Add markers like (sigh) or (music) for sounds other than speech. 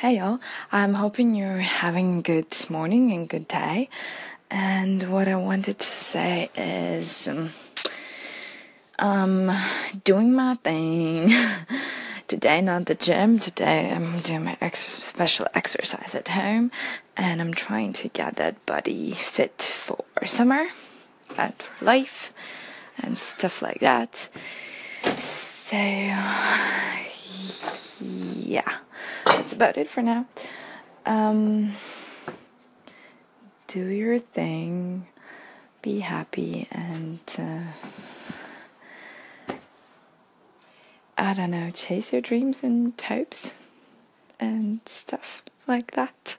Hey y'all, I'm hoping you're having a good morning and good day. And what I wanted to say is um, um doing my thing. (laughs) today not the gym, today I'm doing my ex- special exercise at home and I'm trying to get that body fit for summer and for life and stuff like that. So about it for now. Um, do your thing, be happy, and uh, I don't know, chase your dreams and hopes and stuff like that.